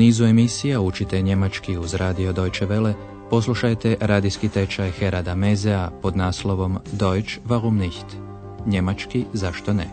nizu emisija učite njemački uz radio Deutsche Welle, poslušajte radijski tečaj Herada Mezea pod naslovom Deutsch warum nicht? Njemački zašto ne?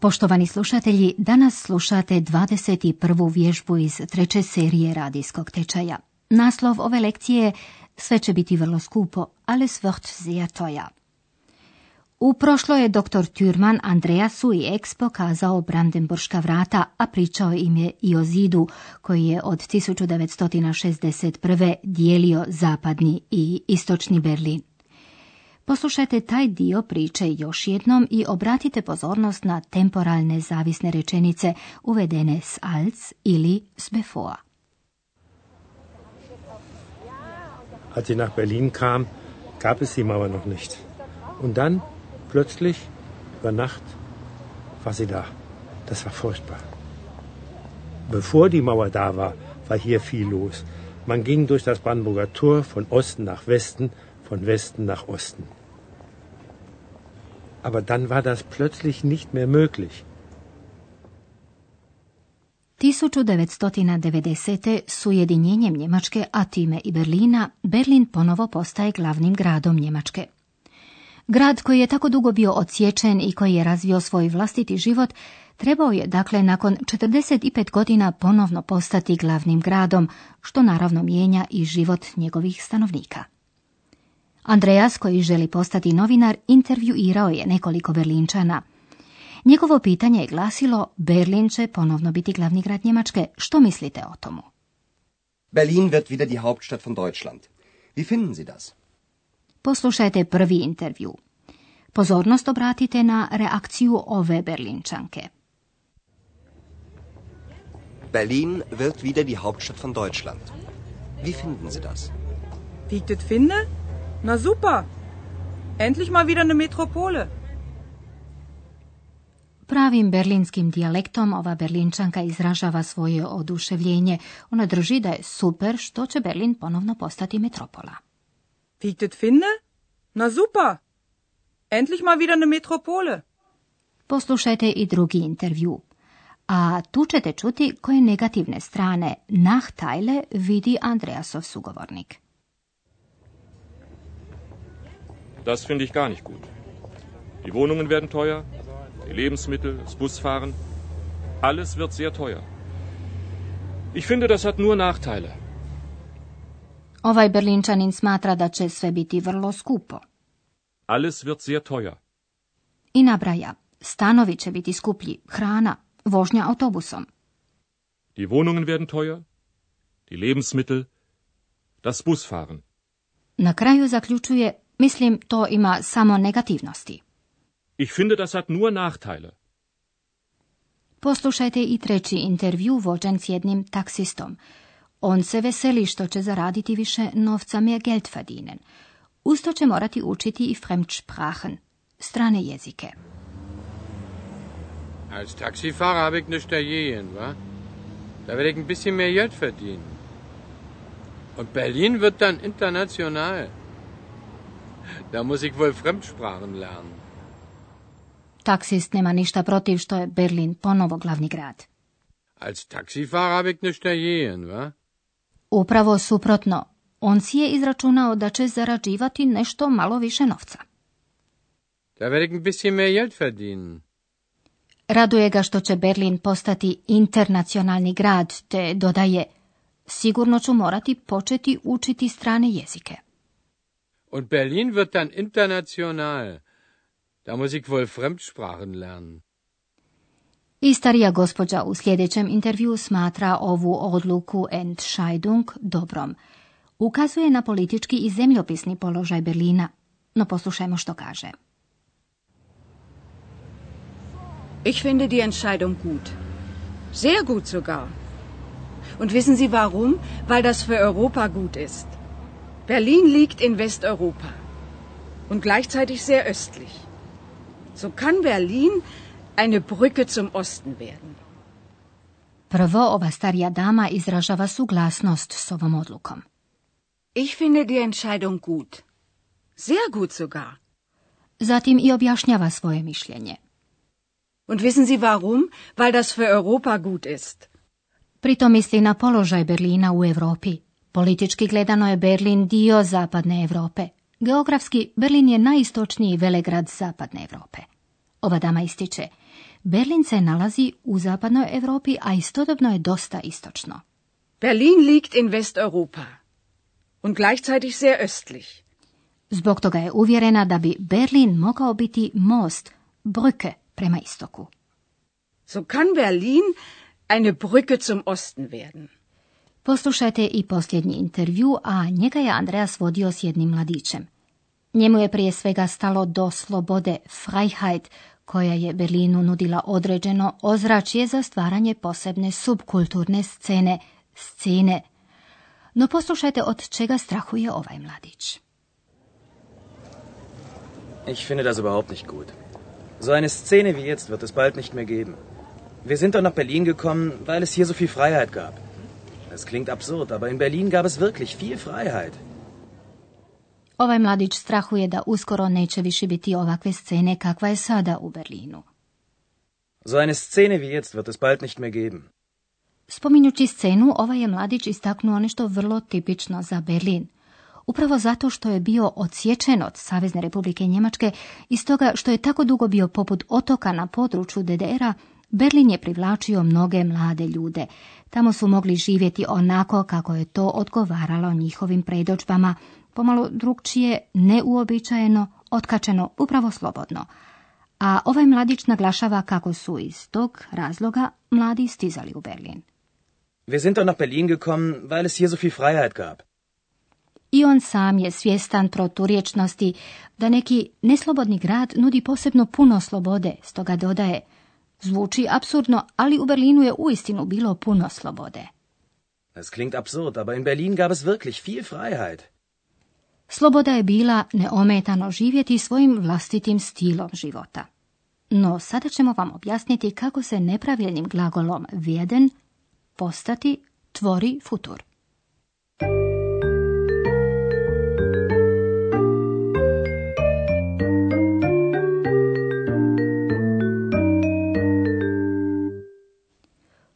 Poštovani slušatelji, danas slušate 21. vježbu iz treće serije radijskog tečaja. Naslov ove lekcije sve će biti vrlo skupo, ali svrt sehr teuer. U prošlo je dr. Türman Andreasu i Ex pokazao Brandenburška vrata, a pričao im je i o zidu koji je od 1961. dijelio zapadni i istočni Berlin. Poslušajte taj dio priče još jednom i obratite pozornost na temporalne zavisne rečenice uvedene s als ili s bevor. Als sie nach Berlin kam, gab es die Mauer noch nicht. Und dann, plötzlich, über Nacht, war sie da. Das war furchtbar. Bevor die Mauer da war, war hier viel los. Man ging durch das Brandenburger Tor von Osten nach Westen, von Westen nach Osten. Aber dann war das plötzlich nicht mehr möglich. 1990. s ujedinjenjem Njemačke, a time i Berlina, Berlin ponovo postaje glavnim gradom Njemačke. Grad koji je tako dugo bio odsječen i koji je razvio svoj vlastiti život, trebao je dakle nakon 45 godina ponovno postati glavnim gradom, što naravno mijenja i život njegovih stanovnika. Andreas, koji želi postati novinar, intervjuirao je nekoliko Berlinčana – Njegovo pitanje je glasilo Berlin će ponovno biti glavni grad Njemačke. Što mislite o tomu? Berlin wird wieder die Hauptstadt von Deutschland. Wie finden Sie das? Poslušajte prvi intervju. Pozornost obratite na reakciju ove Berlinčanke. Berlin wird wieder die Hauptstadt von Deutschland. Wie finden Sie das? Wie ich das finde? Na super. Endlich mal wieder eine Metropole. Pravim berlinskim dijalektom ova berlinčanka izražava svoje oduševljenje. Ona drži da je super što će Berlin ponovno postati metropola. Wie ich das finde? Na super! Endlich mal wieder eine Metropole. Poslušajte i drugi intervju. A tu ćete čuti koje negativne strane Nachteile vidi Andreasov sugovornik. Das finde ich gar nicht gut. Die Wohnungen werden teuer, die Lebensmittel, das Busfahren. Alles wird sehr teuer. Ich finde, das hat nur Nachteile. Ovaj Berlinčanin smatra da će sve biti vrlo skupo. Alles wird sehr teuer. I nabraja, stanovi će biti skuplji, hrana, vožnja autobusom. Die Wohnungen werden teuer, die Lebensmittel, das Busfahren. Na kraju zaključuje, mislim, to ima samo negativnosti. Ich finde, das hat nur Nachteile. Poslušajte i treći intervju vođen s jednim taksistom. On se veseli što će zaraditi više novca mehr Geld verdienen. Usto će morati učiti i Fremdsprachen, strane jezike. Als Taxifahrer habe ich nichts dagegen, wa? Da werde ich ein bisschen mehr Geld verdienen. Und Berlin wird dann international. Da muss ich wohl Fremdsprachen lernen. Taksist nema ništa protiv što je Berlin ponovo glavni grad. Als Taxifahrer habe ich nichts dagegen, wa? Upravo suprotno, on si je izračunao da će zarađivati nešto malo više novca. Da werde ich ein bisschen mehr Geld verdienen. Raduje ga što će Berlin postati internacionalni grad, te dodaje, sigurno ću morati početi učiti strane jezike. Und Berlin wird dann international. Da muss ich wohl Fremdsprachen lernen. I starija gospođa u sljedećem intervju smatra ovu odluku Entscheidung dobrom. Ukazuje na politički i zemljopisni položaj Berlina, no poslušajmo što kaže. Ich finde die Entscheidung gut. Sehr gut sogar. Und wissen Sie warum? Weil das für Europa gut ist. Berlin liegt in Westeuropa und gleichzeitig sehr östlich. So kann Berlin eine Brücke zum Osten werden. Prvo ova starija dama izražava suglasnost s ovom odlukom. Ich finde die Entscheidung gut. Sehr gut sogar. Zatim i objašnjava svoje mišljenje. Und wissen Sie warum? Weil das für Europa gut ist. Pritom misli na položaj Berlina u Europi. Politički gledano je Berlin dio zapadne Europe. Geografski, Berlin je najistočniji velegrad zapadne Europe. Ova dama ističe, Berlin se nalazi u zapadnoj Europi, a istodobno je dosta istočno. Berlin liegt in Westeuropa und gleichzeitig sehr östlich. Zbog toga je uvjerena da bi Berlin mogao biti most, Brücke prema istoku. So kann Berlin eine Brücke zum Osten werden. Poslušajte i posljednji intervju, a njega je Andreas vodio s jednim mladićem. Njemu je prije svega stalo do slobode, Freiheit, koja je Berlinu nudila određeno ozračje za stvaranje posebne subkulturne scene, scene. No poslušajte od čega strahuje ovaj mladić. Ich finde das überhaupt nicht gut. So eine Szene wie jetzt wird es bald nicht mehr geben. Wir sind doch nach Berlin gekommen, weil es hier so viel Freiheit gab. Es klingt absurd, aber in Berlin gab es wirklich viel Freiheit. Ovaj mladić strahuje da uskoro neće više biti ovakve scene kakva je sada u Berlinu. So eine Szene wie jetzt wird es bald nicht mehr geben. Spominjući scenu, ovaj je mladić istaknuo nešto vrlo tipično za Berlin. Upravo zato što je bio odsječen od Savezne republike Njemačke i stoga što je tako dugo bio poput otoka na području DDR-a, Berlin je privlačio mnoge mlade ljude. Tamo su mogli živjeti onako kako je to odgovaralo njihovim predođbama, pomalo drugčije, neuobičajeno, otkačeno, upravo slobodno. A ovaj mladić naglašava kako su iz tog razloga mladi stizali u Berlin. Wir sind doch nach Berlin gekommen, weil es hier so viel Freiheit gab. I on sam je svjestan proturječnosti da neki neslobodni grad nudi posebno puno slobode, stoga dodaje Zvuči absurdno, ali u Berlinu je uistinu bilo puno slobode. Es klingt absurd, aber in Berlin gab es wirklich viel Freiheit. Sloboda je bila neometano živjeti svojim vlastitim stilom života. No sada ćemo vam objasniti kako se nepravilnim glagolom vjeden postati tvori futur.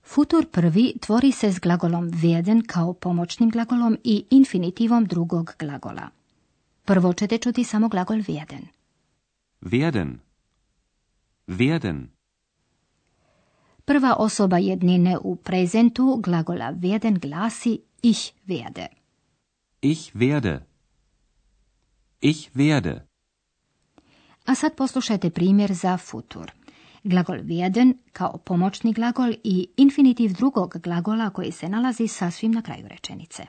Futur prvi tvori se s glagolom werden kao pomoćnim glagolom i infinitivom drugog glagola. Prvo ćete čuti samo glagol werden. Werden. Werden. Prva osoba jednine u prezentu glagola werden glasi ich werde. Ich werde. Ich werde. A sad poslušajte primjer za futur. Glagol werden kao pomoćni glagol i infinitiv drugog glagola koji se nalazi sasvim na kraju rečenice.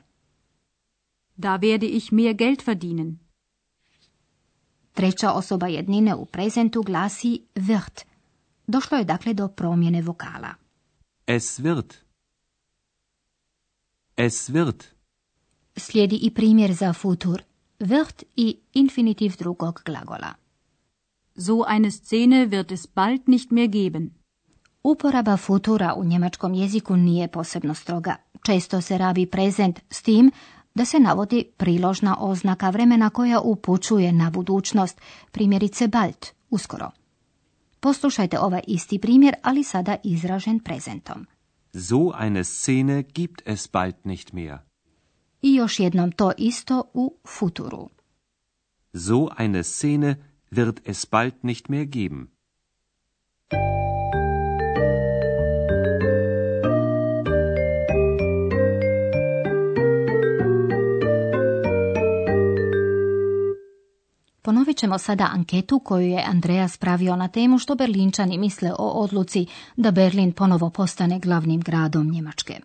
Da werde ich mehr Geld verdienen. Treća osoba jednine u prezentu glasi wird. Došlo je dakle do promjene vokala. Es wird. Es wird. Slijedi i primjer za futur. Wird i infinitiv drugog glagola. So eine Szene wird es bald nicht mehr geben. Uporaba futura u njemačkom jeziku nije posebno stroga. Često se rabi prezent s tim da se navodi priložna oznaka vremena koja upućuje na budućnost, primjerice bald, uskoro. Poslušajte ovaj isti primjer, ali sada izražen prezentom. So eine Szene gibt es bald nicht mehr. I još jednom to isto u futuru. So eine Szene wird es bald nicht mehr geben. Ponovit ćemo sada anketu koju je Andreas pravio na temu što Berlinčani misle o odluci da Berlin ponovo postane glavnim gradom Njemačke.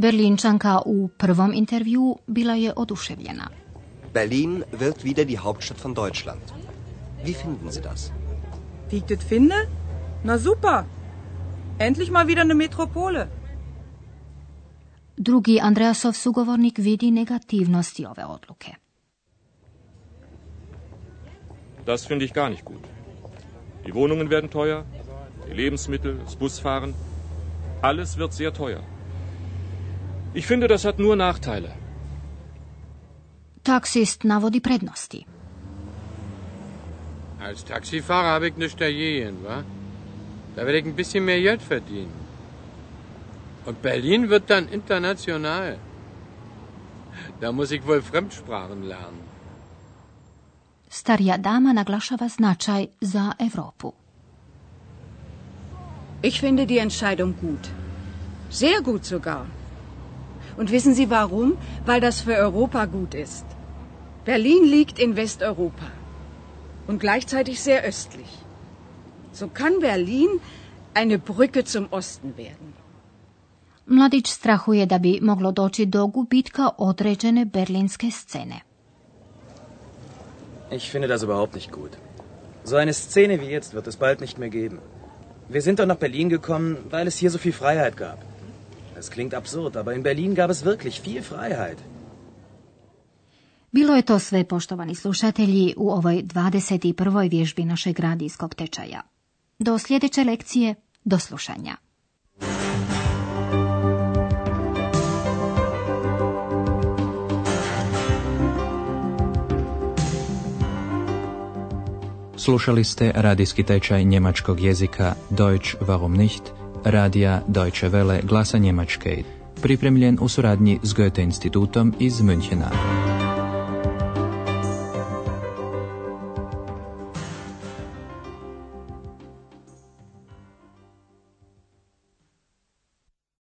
Berlinčanka u prvom intervju bila je oduševljena. Berlin wird wieder die Hauptstadt von Deutschland. Wie finden Sie das? Wie ich das finde? Na super. Endlich mal wieder eine Metropole. Drugi Andreasov sugovornik vidi negativnosti ove odluke. Das finde ich gar nicht gut. Die Wohnungen werden teuer, die Lebensmittel, das Busfahren, alles wird sehr teuer. Ich finde, das hat nur Nachteile. Taksist navodi prednosti. Als Taxifahrer habe ich nichts dagegen, wa? Da werde ich ein bisschen mehr Geld verdienen. Und Berlin wird dann international. Da muss ich wohl Fremdsprachen lernen. Starija dama naglašava značaj za Europu. Ich finde die Entscheidung gut. Sehr gut sogar. Und wissen Sie warum? Weil das für Europa gut ist. Berlin liegt in Westeuropa und gleichzeitig sehr östlich. So kann Berlin eine Brücke zum Osten werden. Mladić strahuje da bi moglo doći do gubitka određene berlinske scene. Ich finde das überhaupt nicht gut. So eine Szene wie jetzt wird es bald nicht mehr geben. Wir sind doch nach Berlin gekommen, weil es hier so viel Freiheit gab. Es klingt absurd, aber in Berlin gab es wirklich viel Freiheit. Bilo je to sve, poštovani slušatelji, u ovoj 21. vježbi našeg radijskog tečaja. Do sljedeće lekcije, do slušanja. Slušali ste radijski tečaj njemačkog jezika Deutsch warum nicht, radija Deutsche Welle glasa Njemačke, pripremljen u suradnji s Goethe institutom iz Münchena.